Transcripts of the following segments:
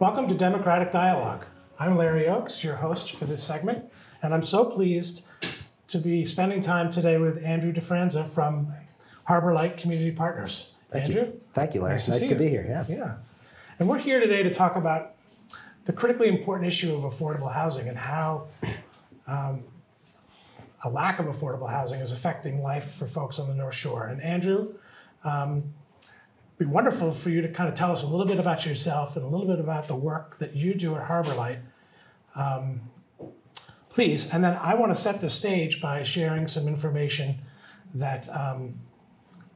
Welcome to Democratic Dialogue. I'm Larry Oakes, your host for this segment, and I'm so pleased to be spending time today with Andrew DeFranza from Harbor Light Community Partners. Thank Andrew? you. Thank you, Larry. Nice Nice, to to, be here. Yeah. Yeah. And we're here today to talk about the critically important issue of affordable housing and how um, a lack of affordable housing is affecting life for folks on the North Shore. And Andrew, um, it'd be wonderful for you to kind of tell us a little bit about yourself and a little bit about the work that you do at Harbor Light. Um, please. And then I want to set the stage by sharing some information that um,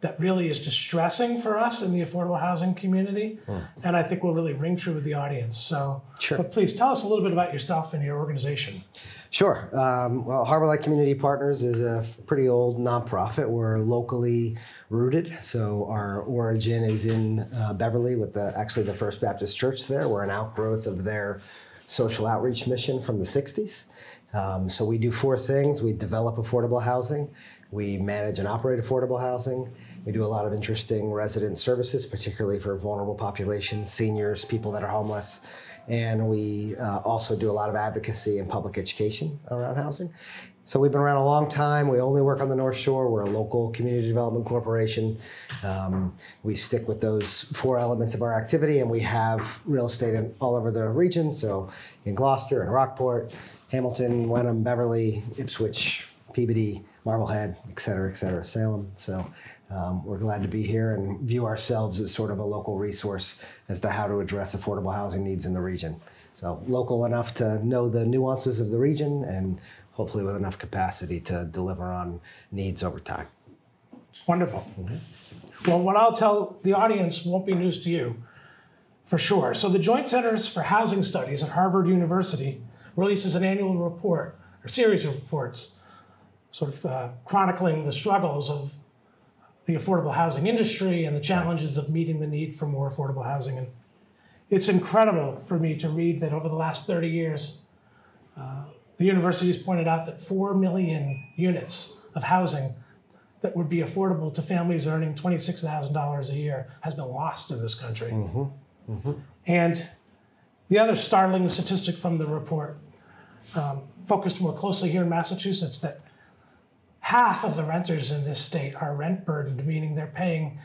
that really is distressing for us in the affordable housing community, and I think will really ring true with the audience. So, Sure. but please tell us a little bit about yourself and your organization. Sure. Um, well, Harbor Light Community Partners is a pretty old nonprofit. We're locally rooted, so our origin is in uh, Beverly with the actually the First Baptist Church there. We're an outgrowth of their social outreach mission from the '60s. Um, so we do four things: we develop affordable housing, we manage and operate affordable housing. We do a lot of interesting resident services, particularly for vulnerable populations, seniors, people that are homeless, and we uh, also do a lot of advocacy and public education around housing. So we've been around a long time. We only work on the North Shore. We're a local community development corporation. Um, we stick with those four elements of our activity, and we have real estate in, all over the region. So in Gloucester and Rockport, Hamilton, Wenham, Beverly, Ipswich, Peabody, Marblehead, et cetera, et cetera, Salem. So um, we're glad to be here and view ourselves as sort of a local resource as to how to address affordable housing needs in the region. So local enough to know the nuances of the region and hopefully with enough capacity to deliver on needs over time. Wonderful. Well, what I'll tell the audience won't be news to you, for sure. So, the Joint Centers for Housing Studies at Harvard University releases an annual report, or series of reports, sort of uh, chronicling the struggles of the affordable housing industry and the challenges of meeting the need for more affordable housing. And it's incredible for me to read that over the last 30 years, uh, the university has pointed out that 4 million units of housing that would be affordable to families earning $26,000 a year has been lost in this country. And the other startling statistic from the report um, focused more closely here in Massachusetts that half of the renters in this state are rent burdened, meaning they're paying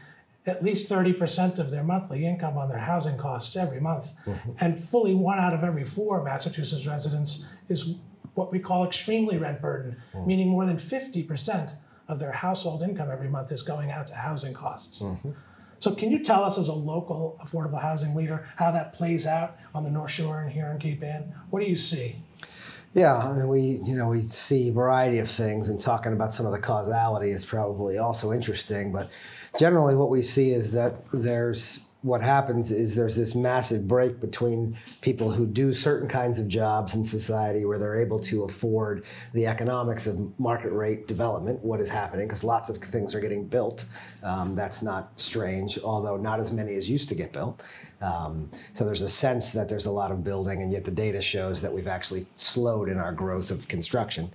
at least 30% of their monthly income on their housing costs every month. Mm-hmm. And fully one out of every four Massachusetts residents is what we call extremely rent burdened, mm. meaning more than 50% of their household income every month is going out to housing costs. Mm-hmm. So, can you tell us, as a local affordable housing leader, how that plays out on the North Shore and here in Cape Ann? What do you see? Yeah, I mean, we you know we see a variety of things, and talking about some of the causality is probably also interesting. But generally, what we see is that there's what happens is there's this massive break between people who do certain kinds of jobs in society where they're able to afford the economics of market rate development, what is happening, because lots of things are getting built. Um, that's not strange, although not as many as used to get built. Um, so there's a sense that there's a lot of building, and yet the data shows that we've actually slowed in our growth of construction.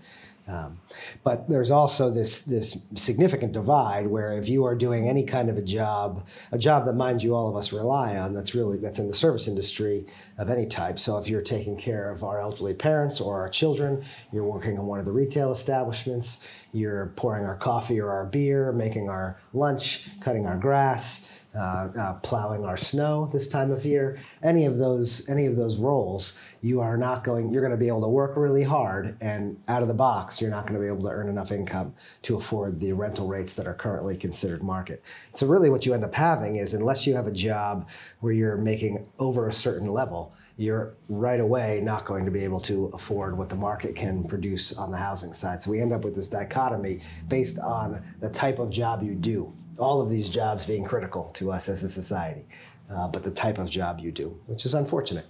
Um, but there's also this this significant divide where if you are doing any kind of a job, a job that mind you all of us rely on, that's really that's in the service industry of any type. So if you're taking care of our elderly parents or our children, you're working in one of the retail establishments, you're pouring our coffee or our beer, making our lunch, cutting our grass, uh, uh, plowing our snow this time of year. Any of those, any of those roles, you are not going. You're going to be able to work really hard, and out of the box, you're not going to be able to earn enough income to afford the rental rates that are currently considered market. So really, what you end up having is, unless you have a job where you're making over a certain level. You're right away not going to be able to afford what the market can produce on the housing side. So we end up with this dichotomy based on the type of job you do all of these jobs being critical to us as a society, uh, but the type of job you do, which is unfortunate.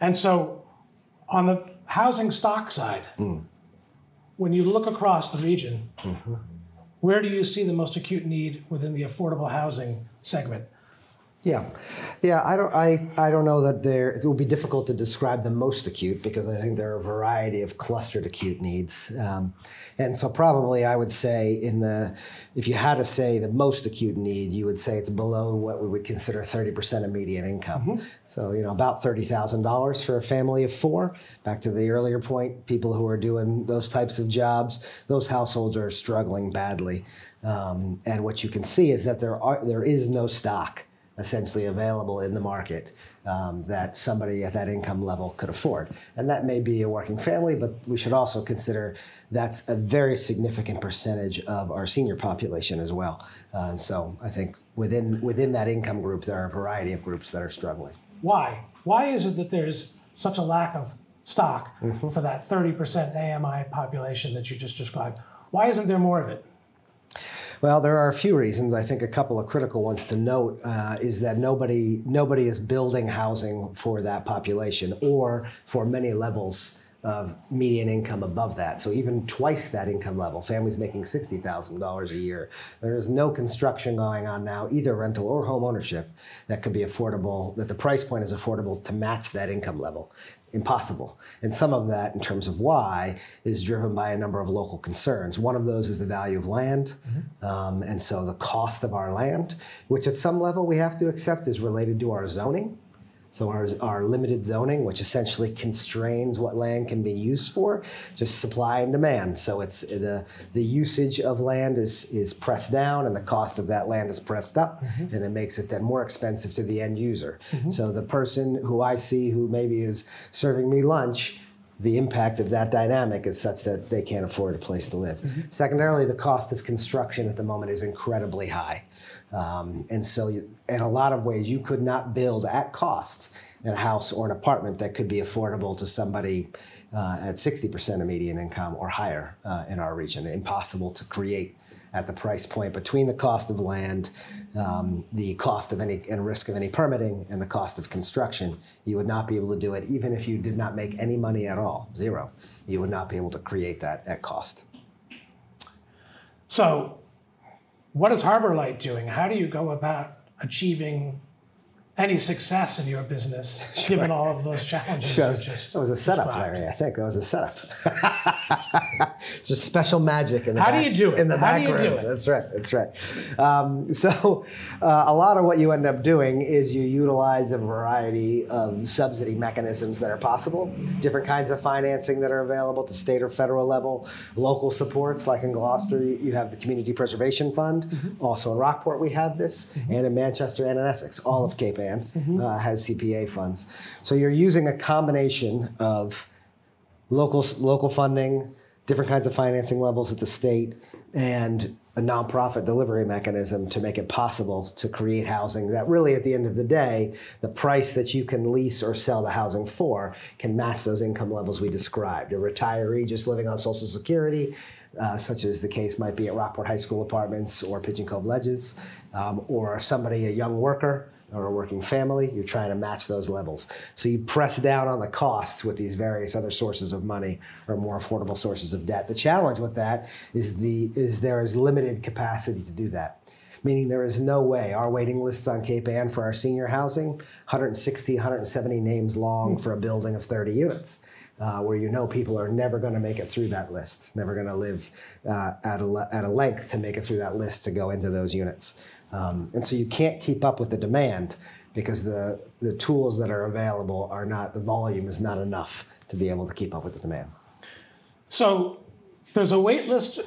And so, on the housing stock side, when you look across the region, where do you see the most acute need within the affordable housing segment? Yeah, yeah. I don't. I, I don't know that there. It will be difficult to describe the most acute because I think there are a variety of clustered acute needs, um, and so probably I would say in the, if you had to say the most acute need, you would say it's below what we would consider thirty percent of median income. So you know about thirty thousand dollars for a family of four. Back to the earlier point, people who are doing those types of jobs, those households are struggling badly, um, and what you can see is that there are there is no stock essentially available in the market um, that somebody at that income level could afford. And that may be a working family, but we should also consider that's a very significant percentage of our senior population as well. Uh, and so I think within within that income group, there are a variety of groups that are struggling. Why? Why is it that there's such a lack of stock Mm-hmm. for that 30% AMI population that you just described? Why isn't there more of it? Well, there are a few reasons. I think a couple of critical ones to note uh, is that nobody nobody is building housing for that population or for many levels of median income above that. So even twice that income level, families making sixty thousand dollars a year, there is no construction going on now, either rental or home ownership, that could be affordable. That the price point is affordable to match that income level impossible. And some of that, in terms of why, is driven by a number of local concerns. One of those is the value of land. Um, and so the cost of our land, which at some level we have to accept is related to our zoning. So our, our limited zoning, which essentially constrains what land can be used for, just supply and demand. So it's the the usage of land is is pressed down, and the cost of that land is pressed up, mm-hmm. and it makes it then more expensive to the end user. Mm-hmm. So the person who I see who maybe is serving me lunch the impact of that dynamic is such that they can't afford a place to live. Mm-hmm. Secondarily, the cost of construction at the moment is incredibly high. Um, and so, you, in a lot of ways, you could not build at cost a house or an apartment that could be affordable to somebody uh, at 60% of median income or higher uh, in our region. Impossible to create at the price point between the cost of land, um, the cost of any and risk of any permitting, and the cost of construction. You would not be able to do it even if you did not make any money at all, zero. You would not be able to create that at cost. So, what is Harbor Light doing? How do you go about achieving any success in your business given all of those challenges? just that was a setup, described? Larry. I think that was a setup. it's just special magic in the How do you do it? in the How back do you room. do it? That's right. That's right. Um, so, uh, a lot of what you end up doing is you utilize a variety of subsidy mechanisms that are possible, different kinds of financing that are available at the state or federal level, local supports like in Gloucester, you have the Community Preservation Fund. Mm-hmm. Also in Rockport, we have this, and in Manchester and in Essex, all of Cape Ann Mm-hmm. uh, has CPA funds. So you're using a combination of local local funding, different kinds of financing levels at the state, and a nonprofit delivery mechanism to make it possible to create housing that really, at the end of the day, the price that you can lease or sell the housing for can match those income levels we described. A retiree just living on Social Security. Uh, such as the case might be at Rockport High School Apartments or Pigeon Cove Ledges, um, or somebody, a young worker or a working family, you're trying to match those levels. So you press down on the costs with these various other sources of money or more affordable sources of debt. The challenge with that is the is there is limited capacity to do that. Meaning there is no way our waiting lists on Cape Ann for our senior housing, 160, 170 names long for a building of 30 units. Uh, where you know people are never going to make it through that list, never going to live uh, at, a, at a length to make it through that list to go into those units. Um, and so you can't keep up with the demand because the, the tools that are available are not, the volume is not enough to be able to keep up with the demand. So, there's a wait list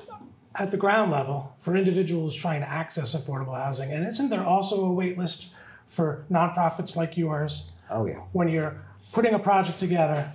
at the ground level for individuals trying to access affordable housing. And isn't there also a wait list for nonprofits like yours Oh, yeah. when you're putting a project together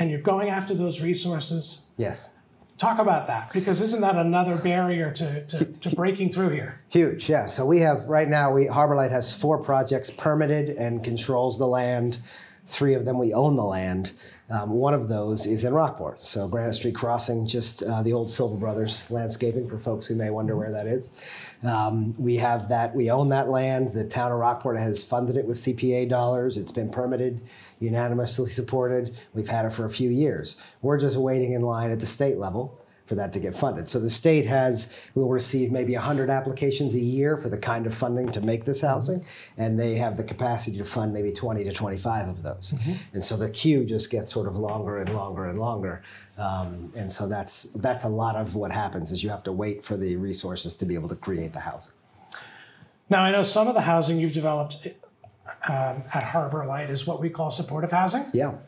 and you're going after those resources? Yes. Talk about that because isn't that another barrier to, to, to breaking through here? Huge, yeah. So we have right now. We Harbor Light has four projects permitted and controls the land. Three of them we own the land. Um, one of those is in Rockport. So Granite Street Crossing, just uh, the old Silver Brothers landscaping for folks who may wonder where that is. Um, we have that. We own that land. The town of Rockport has funded it with CPA dollars. It's been permitted, unanimously supported. We've had it for a few years. We're just waiting in line at the state level for that to get funded. So the state has will receive maybe 100 applications a year for the kind of funding to make this housing, and they have the capacity to fund maybe 20 to 25 of those. Mm-hmm. And so the queue just gets sort of longer and longer and longer. Um, and so that's that's a lot of what happens is you have to wait for the resources to be able to create the housing. Now I know some of the housing you've developed um, at Harbor Light is what we call supportive housing. Yeah.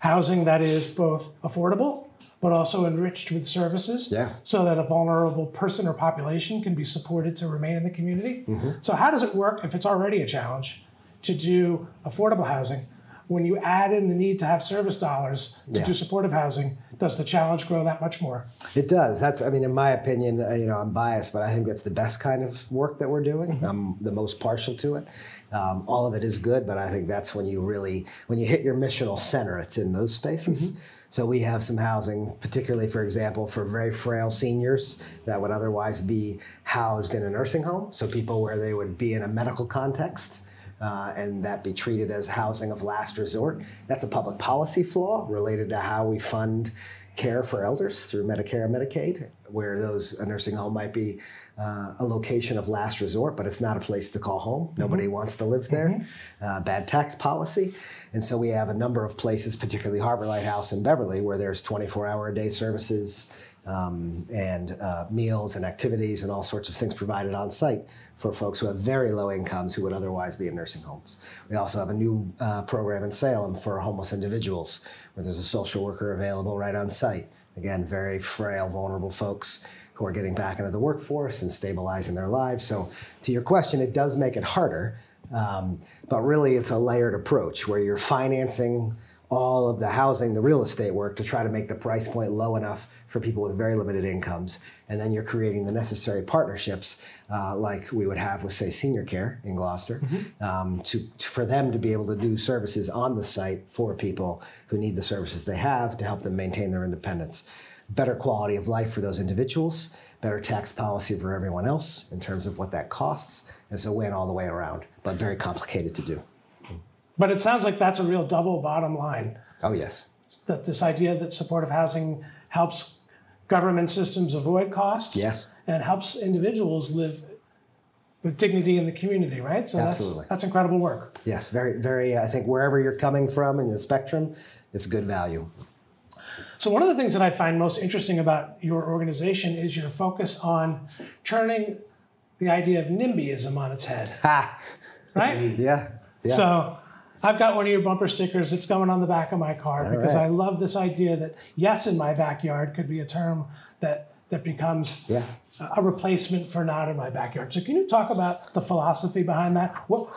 Housing that is both affordable but also enriched with services yeah. so that a vulnerable person or population can be supported to remain in the community. Mm-hmm. So, how does it work if it's already a challenge to do affordable housing? When you add in the need to have service dollars to yeah. do supportive housing, does the challenge grow that much more? It does. That's, I mean, in my opinion, uh, you know, I'm biased, but I think that's the best kind of work that we're doing. Mm-hmm. I'm the most partial to it. Um, all of it is good, but I think that's when you really, when you hit your missional center, it's in those spaces. Mm-hmm. So we have some housing, particularly, for example, for very frail seniors that would otherwise be housed in a nursing home. So people where they would be in a medical context. Uh, and that be treated as housing of last resort. That's a public policy flaw related to how we fund care for elders through Medicare and Medicaid, where those a nursing home might be uh, a location of last resort, but it's not a place to call home. Mm-hmm. Nobody wants to live there. Mm-hmm. Uh, bad tax policy. And so we have a number of places, particularly Harbor Lighthouse in Beverly, where there's 24 hour a day services um, and uh, meals and activities and all sorts of things provided on site for folks who have very low incomes who would otherwise be in nursing homes. We also have a new uh, program in Salem for homeless individuals where there's a social worker available right on site. Again, very frail, vulnerable folks who are getting back into the workforce and stabilizing their lives. So, to your question, it does make it harder, um, but really it's a layered approach where you're financing all of the housing, the real estate work to try to make the price point low enough for people with very limited incomes. And then you're creating the necessary partnerships, uh, like we would have with, say, senior care in Gloucester, mm-hmm. um, to, to, for them to be able to do services on the site for people who need the services they have to help them maintain their independence better quality of life for those individuals, better tax policy for everyone else in terms of what that costs. And so win all the way around, but very complicated to do. But it sounds like that's a real double bottom line. Oh, yes. That this idea that supportive housing helps government systems avoid costs. Yes. And helps individuals live with dignity in the community, right? So Absolutely. That's, that's incredible work. Yes, very, very, I think wherever you're coming from in the spectrum, it's good value. So, one of the things that I find most interesting about your organization is your focus on turning the idea of NIMBYism on its head. Right? yeah. yeah. So, I've got one of your bumper stickers. It's going on the back of my car All because right. I love this idea that yes, in my backyard could be a term that that becomes yeah. a replacement for not in my backyard. So, can you talk about the philosophy behind that? What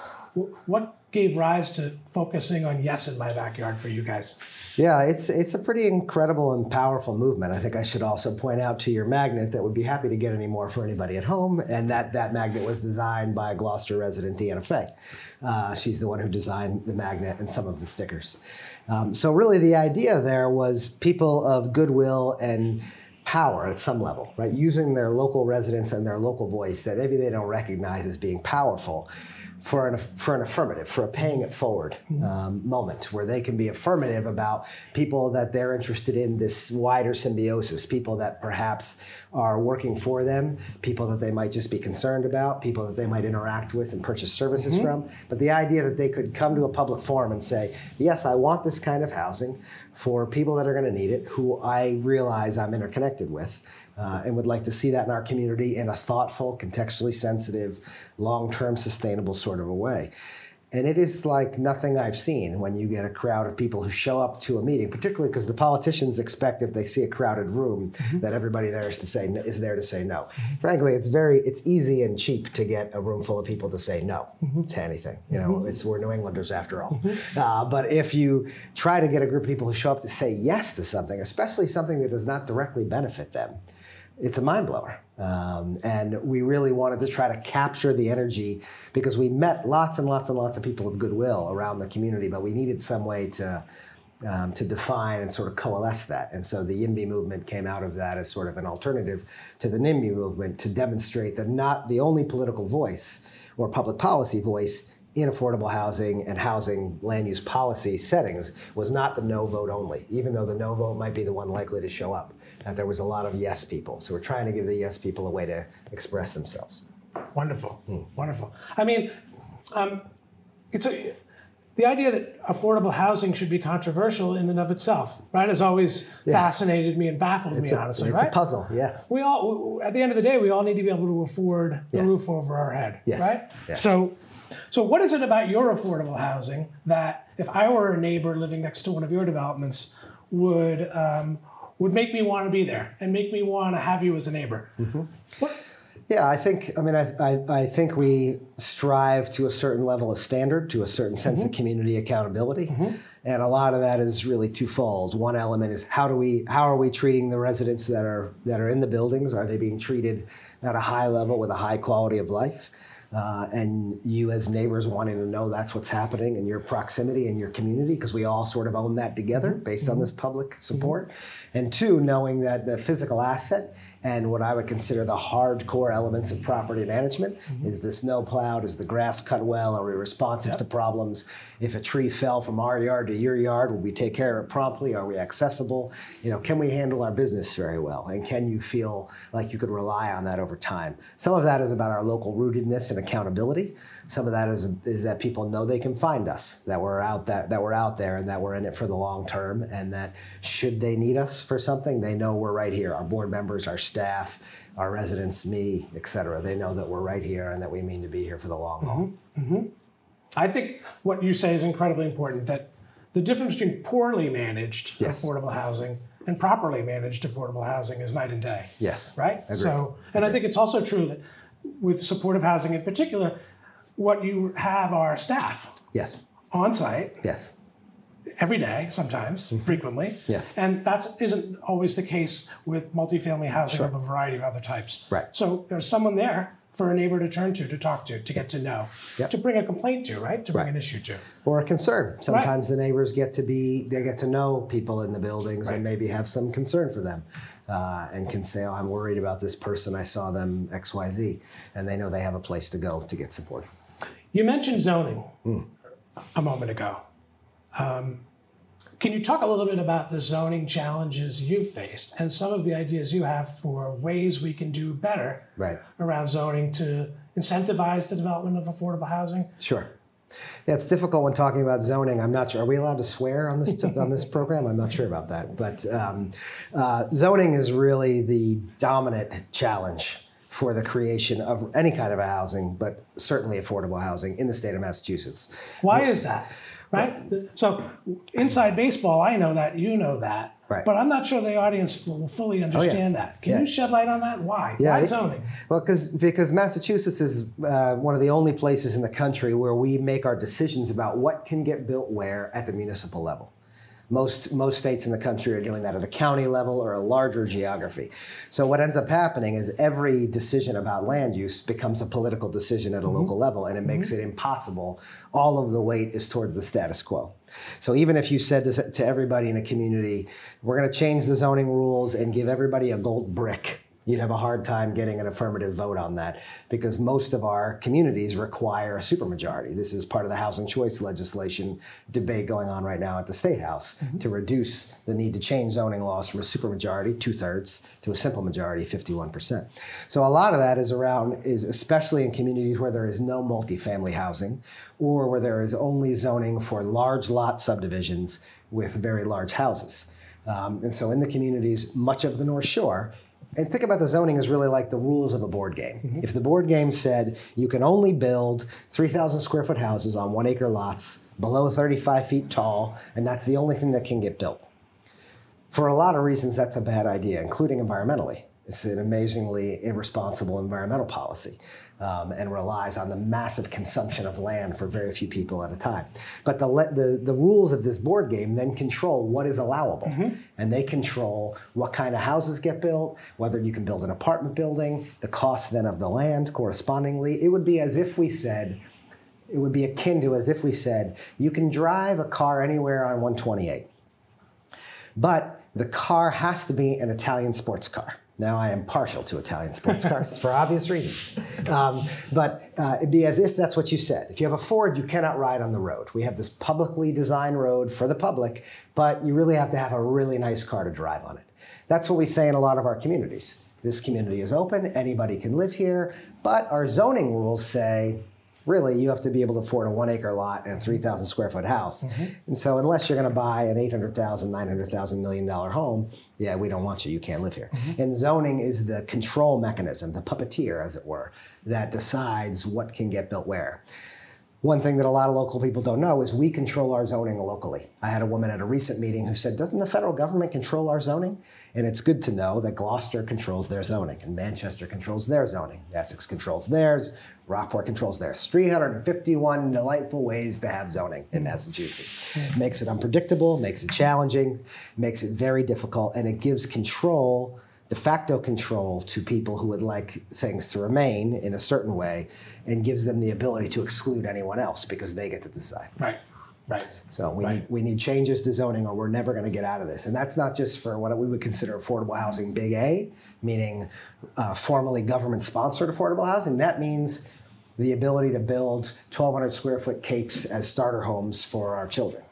what gave rise to focusing on yes in my backyard for you guys? Yeah, it's it's a pretty incredible and powerful movement. I think I should also point out to your magnet that would be happy to get any more for anybody at home, and that that magnet was designed by Gloucester resident Deanna Fay. Uh, she's the one who designed the magnet and some of the stickers. Um, so really, the idea there was people of goodwill and power at some level, right? Using their local residents and their local voice that maybe they don't recognize as being powerful for an, for an affirmative, for a paying it forward mm-hmm. um, moment where they can be affirmative about people that they're interested in this wider symbiosis, people that perhaps are working for them, people that they might just be concerned about, people that they might interact with and purchase services mm-hmm. from. But the idea that they could come to a public forum and say, yes, I want this kind of housing for people that are going to need it, who I realize I'm interconnected with uh, and would like to see that in our community in a thoughtful, contextually sensitive, long term sustainable sort of a way. And it is like nothing I've seen when you get a crowd of people who show up to a meeting, particularly because the politicians expect if they see a crowded room mm-hmm. that everybody there is to say is there to say no. Mm-hmm. Frankly, it's very it's easy and cheap to get a room full of people to say no mm-hmm. to anything. You know, mm-hmm. it's we're New Englanders after all. Uh, but if you try to get a group of people who show up to say yes to something, especially something that does not directly benefit them, it's a mind blower. Um, and we really wanted to try to capture the energy because we met lots and lots and lots of people of goodwill around the community, but we needed some way to um, to define and sort of coalesce that. And so the YIMBY movement came out of that as sort of an alternative to the NIMBY movement to demonstrate that not the only political voice or public policy voice in affordable housing and housing land use policy settings was not the no vote only, even though the no vote might be the one likely to show up. That there was a lot of yes people. So we're trying to give the yes people a way to express themselves. Wonderful, wonderful. I mean, um, it's a, the idea that affordable housing should be controversial in and of itself, right, has always fascinated me and baffled It's, me, a, honestly, it's right? a puzzle, yes. we all at the end of the day we all need to be able to afford the Yes. roof over our head Yes. right Yes. so so what is it about your affordable housing that if i were a neighbor living next to one of your developments would um, would make me want to be there and make me want to have you as a neighbor what, Yeah, I think. I mean, I, I, I think we strive to a certain level of standard, to a certain sense of mm-hmm. community accountability, mm-hmm. and a lot of that is really twofold. One element is how do we how are we treating the residents that are that are in the buildings? Are they being treated at a high level with a high quality of life? Uh, and you as neighbors wanting to know that's what's happening in your proximity and your community because we all sort of own that together based on mm-hmm. this public support and two knowing that the physical asset and what i would consider the hardcore elements of property management mm-hmm. is the snow plowed is the grass cut well are we responsive to problems? If a tree fell from our yard to your yard will we take care of it promptly? Are we accessible? You know can we handle our business very well? And can you feel like you could rely on that over time? Some of that is about our local rootedness and accountability. Some of that is, is that people know they can find us that we're out that, that we're out there and that we're in it for the long term and that should they need us for something they know we're right here. Our board members our staff our residents me et cetera. They know that we're right here and that we mean to be here for the long haul. Mm-hmm, mm-hmm. I think what you say is incredibly important that the difference between poorly managed Yes. affordable housing and properly managed affordable housing is night and day. Yes. Right? Agreed. So, and I think it's also true that with supportive housing in particular, what you have are staff yes. on site yes every day, sometimes, frequently. Mm-hmm. Yes. And that isn't always the case with multifamily housing of a variety of other types. Right. So there's someone there for a neighbor to turn to, to talk to, to get to know, Yep. to bring a complaint to, right? To bring Right. an issue to. or a concern. Sometimes the neighbors get to be, they get to know people in the buildings and maybe have some concern for them uh, and can say, oh, I'm worried about this person. I saw them XYZ. And they know they have a place to go to get support. You mentioned zoning Hmm. a moment ago. Um, can you talk a little bit about the zoning challenges you've faced and some of the ideas you have for ways we can do better Right. around zoning to incentivize the development of affordable housing? Sure. Yeah, it's difficult when talking about zoning. I'm not sure. Are we allowed to swear on this on this program? I'm not sure about that. But um, uh, zoning is really the dominant challenge for the creation of any kind of a housing, but certainly affordable housing in the state of Massachusetts. Why is that? Right? So, inside baseball, I know that, you know that. Right. But I'm not sure the audience will fully understand that. Can Yeah. you shed light on that? Why? Yeah, Why zoning? Well, because because Massachusetts is uh, one of the only places in the country where we make our decisions about what can get built where at the municipal level. Most most states in the country are doing that at a county level or a larger geography. So what ends up happening is every decision about land use becomes a political decision at a mm-hmm. local level, and it mm-hmm. makes it impossible. All of the weight is toward the status quo. So even if you said to, to everybody in a community, "We're going to change the zoning rules and give everybody a gold brick," you'd have a hard time getting an affirmative vote on that because most of our communities require a supermajority. This is part of the housing choice legislation debate going on right now at the State House to reduce the need to change zoning laws from a supermajority, two thirds, to a simple majority, 51%. So a lot of that is around, is especially in communities where there is no multifamily housing or where there is only zoning for large lot subdivisions with very large houses. Um, and so in the communities, much of the North Shore, and think about the zoning as really like the rules of a board game. Mm-hmm. If the board game said you can only build 3,000 square foot houses on one acre lots below 35 feet tall, and that's the only thing that can get built. For a lot of reasons, that's a bad idea, including environmentally. It's an amazingly irresponsible environmental policy um, and relies on the massive consumption of land for very few people at a time. But the, the, the rules of this board game then control what is allowable. And they control what kind of houses get built, whether you can build an apartment building, the cost then of the land correspondingly. It would be as if we said, it would be akin to as if we said, you can drive a car anywhere on 128 but the car has to be an Italian sports car. Now I am partial to Italian sports cars for obvious reasons. Um, but uh, it'd be as if that's what you said. If you have a Ford, you cannot ride on the road. We have this publicly designed road for the public, but you really have to have a really nice car to drive on it. That's what we say in a lot of our communities. This community is open, anybody can live here, but our zoning rules say really you have to be able to afford a one acre lot and a 3,000 square foot house. Mm-hmm. And so, unless you're going to buy an 800,000, 900,000 million dollar home, yeah, we don't want you. You can't live here. Mm-hmm. And zoning is the control mechanism, the puppeteer, as it were, that decides what can get built where. One thing that a lot of local people don't know is we control our zoning locally. I had a woman at a recent meeting who said, Doesn't the federal government control our zoning? And it's good to know that Gloucester controls their zoning and Manchester controls their zoning. Essex controls theirs, Rockport controls theirs. 351 delightful ways to have zoning in Massachusetts. Makes it unpredictable, makes it challenging, makes it very difficult, and it gives control de facto control to people who would like things to remain in a certain way and gives them the ability to exclude anyone else because they get to decide. Right. Right. So we, right. Need, we need changes to zoning or we're never going to get out of this. And that's not just for what we would consider affordable housing big A, meaning uh, formally government sponsored affordable housing. That means the ability to build 1,200 square foot capes as starter homes for our children.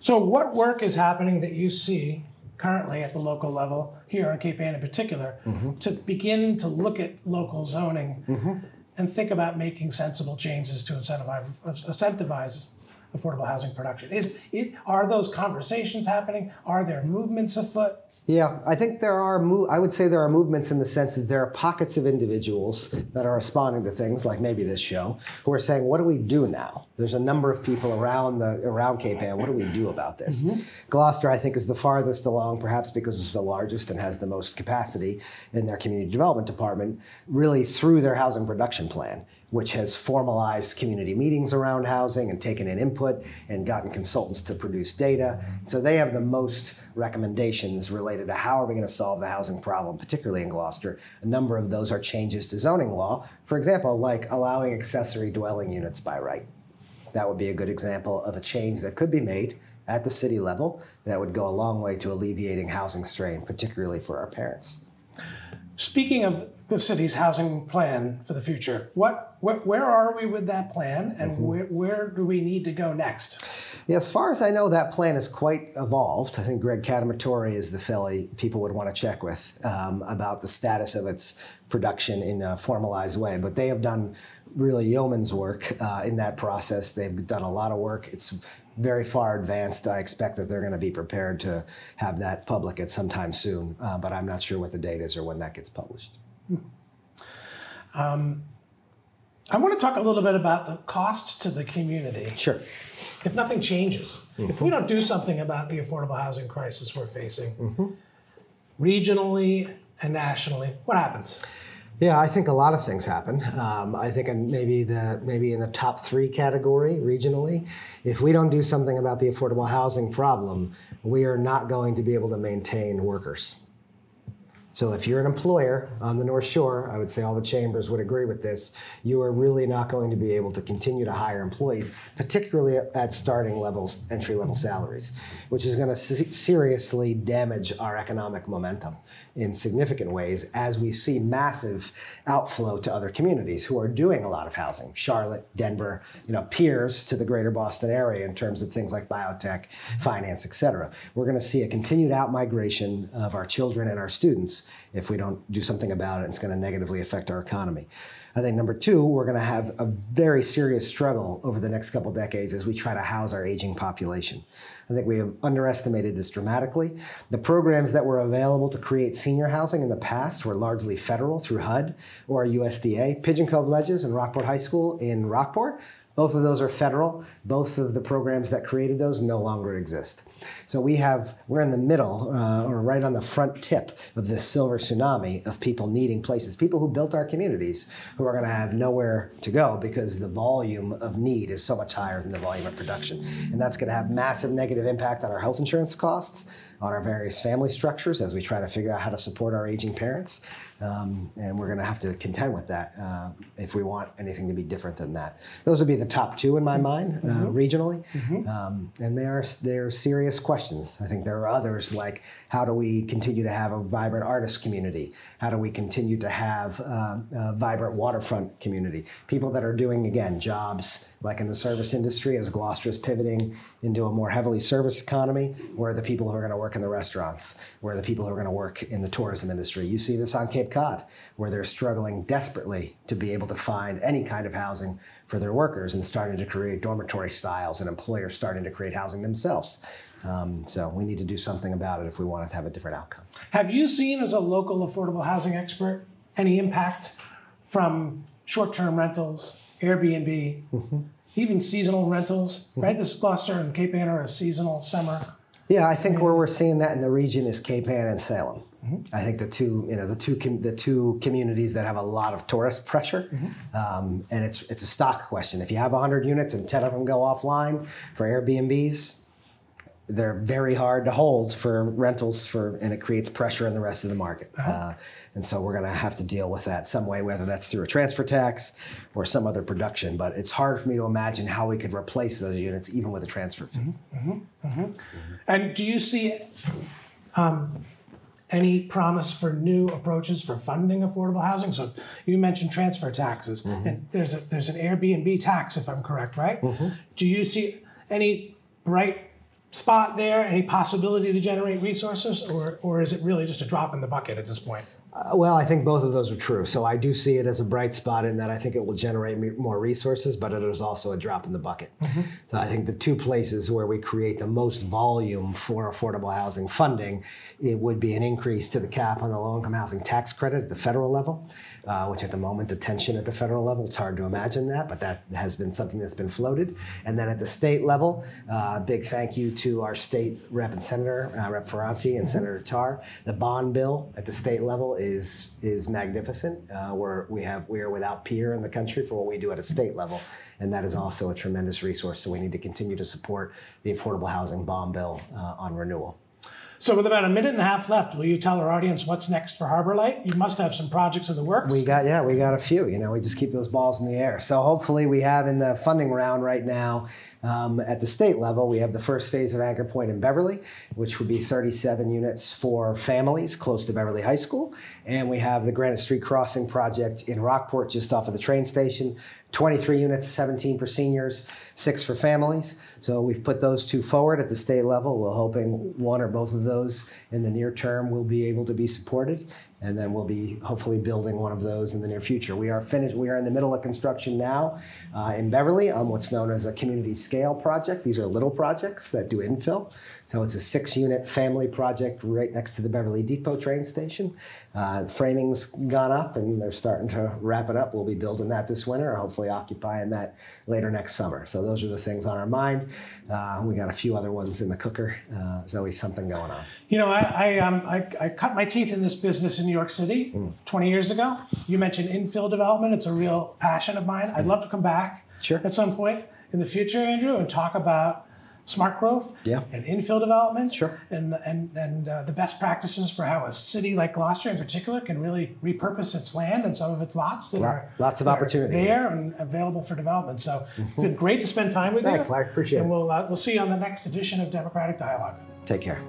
So, what work is happening that you see currently at the local level here in Cape Ann in particular mm-hmm. to begin to look at local zoning mm-hmm. and think about making sensible changes to incentivize, incentivize affordable housing production. Is it, are those conversations happening? Are there movements afoot? Yeah, I think there are. Mo- I would say there are movements in the sense that there are pockets of individuals that are responding to things like maybe this show, who are saying, "What do we do now?" There's a number of people around the around Cape Ann. What do we do about this? Mm-hmm. Gloucester, I think, is the farthest along, perhaps because it's the largest and has the most capacity in their community development department, really through their housing production plan which has formalized community meetings around housing and taken in input and gotten consultants to produce data. So they have the most recommendations related to how are we going to solve the housing problem, particularly in Gloucester. A number of those are changes to zoning law. For example, like allowing accessory dwelling units by right. That would be a good example of a change that could be made at the city level that would go a long way to alleviating housing strain, particularly for our parents. Speaking of the city's housing plan for the future, what where, where are we with that plan, and mm-hmm. where, where do we need to go next? Yeah, as far as I know, that plan is quite evolved. I think Greg Cademartori is the Philly people would want to check with um, about the status of its production in a formalized way. But they have done really yeoman's work uh, in that process. They've done a lot of work. It's very far advanced. I expect that they're going to be prepared to have that public at some time soon, uh, but I'm not sure what the date is or when that gets published. Um, I want to talk a little bit about the cost to the community. Sure. If nothing changes, mm-hmm. if we don't do something about the affordable housing crisis we're facing, mm-hmm. regionally and nationally, what happens? Yeah, I think a lot of things happen. Um, I think in maybe the maybe in the top three category regionally, if we don't do something about the affordable housing problem, we are not going to be able to maintain workers. So if you're an employer on the North Shore, I would say all the chambers would agree with this, you are really not going to be able to continue to hire employees, particularly at starting levels, entry level salaries, which is going to seriously damage our economic momentum in significant ways as we see massive outflow to other communities who are doing a lot of housing. Charlotte, Denver, you know, peers to the greater Boston area in terms of things like biotech, finance, et cetera. We're going to see a continued outmigration of our children and our students if we don't do something about it, it's going to negatively affect our economy. I think number two, we're going to have a very serious struggle over the next couple decades as we try to house our aging population. I think we have underestimated this dramatically. The programs that were available to create senior housing in the past were largely federal through HUD or USDA. Pigeon Cove Ledges and Rockport High School in Rockport both of those are federal. Both of the programs that created those no longer exist. So we have we're in the middle uh, or right on the front tip of this silver tsunami of people needing places. People who built our communities who are going to have nowhere to go because the volume of need is so much higher than the volume of production, and that's going to have massive negative impact on our health insurance costs on our various family structures as we try to figure out how to support our aging parents. Um, and we're going to have to contend with that uh, if we want anything to be different than that. Those would be the top two in my mind uh, Mm-hmm. regionally, um, and they are they're serious questions. I think there are others like how do we continue to have a vibrant artist community? How do we continue to have um, a vibrant waterfront community? People that are doing again jobs like in the service industry as Gloucester is pivoting into a more heavily service economy, where are the people who are going to work in the restaurants, where are the people who are going to work in the tourism industry. You see this on Cape Cod, where they're struggling desperately to be able to find any kind of housing for their workers and starting to create dormitory styles and employers starting to create housing themselves. Um, so we need to do something about it if we want to have a different outcome. Have you seen, as a local affordable housing expert, any impact from short term rentals, Airbnb, even seasonal rentals? Mm-hmm. Right? This Gloucester and Cape Ann are a seasonal summer. Yeah, I think where we're seeing that in the region is Cape Ann and Salem. Mm-hmm. I think the two, you know, the two com- the two communities that have a lot of tourist pressure, mm-hmm. um, and it's it's a stock question. If you have 100 units and 10 of them go offline for Airbnbs, they're very hard to hold for rentals for, and it creates pressure in the rest of the market. Uh-huh. uh and so we're going to have to deal with that some way, whether that's through a transfer tax or some other production. But it's hard for me to imagine how we could replace those units even with a transfer fee. Mm-hmm, mm-hmm, mm-hmm. And do you see um, any promise for new approaches for funding affordable housing? So you mentioned transfer taxes, and there's a there's an Airbnb tax, if I'm correct, right? Do you see any bright spot there? Any possibility to generate resources, or or is it really just a drop in the bucket at this point? Uh, well, I think both of those are true. So I do see it as a bright spot in that I think it will generate me- more resources, but it is also a drop in the bucket. So I think the two places where we create the most volume for affordable housing funding, it would be an increase to the cap on the low-income housing tax credit at the federal level, uh, which at the moment the tension at the federal level, it's hard to imagine that, but that has been something that's been floated. And then at the state level, uh, big thank you to our state rep and senator, uh, Rep Ferrante and Senator Tarr. The bond bill at the state level is is magnificent. Uh, we're, we have we are without peer in the country for what we do at a state level, and that is also a tremendous resource. So we need to continue to support the affordable housing bond bill uh, on renewal. So with about a minute and a half left, will you tell our audience what's next for Harbor Light? You must have some projects in the works. We got yeah, we got a few. You know, we just keep those balls in the air. So hopefully, we have in the funding round right now um, at the state level, we have the first phase of Anchor Point in Beverly, which would be 37 units for families close to Beverly High School, and we have the Granite Street Crossing project in Rockport, just off of the train station. 23 units, 17 for seniors, six for families. So we've put those two forward at the state level. We're hoping one or both of those in the near term will be able to be supported and then we'll be hopefully building one of those in the near future. We are finished. We are in the middle of construction now uh, in Beverly on what's known as a community scale project. These are little projects that do infill. So it's a six-unit family project right next to the Beverly Depot train station. Uh, framing's gone up, and they're starting to wrap it up. We'll be building that this winter, hopefully occupying that later next summer. So those are the things on our mind. Uh, we got a few other ones in the cooker. Uh, there's always something going on. You know, I I, um, I I cut my teeth in this business in New York City 20 years ago. You mentioned infill development; it's a real passion of mine. I'd love to come back Sure. at some point in the future, Andrew, and talk about smart growth Yeah. and infill development. Sure. And and and uh, the best practices for how a city like Gloucester, in particular, can really repurpose its land and some of its lots that Lot- are lots of opportunity. there and available for development. So it's been great to spend time with Thanks, you. Thanks, Larry. Appreciate and it. we'll uh, we'll see you on the next edition of Democratic Dialogue. Take care.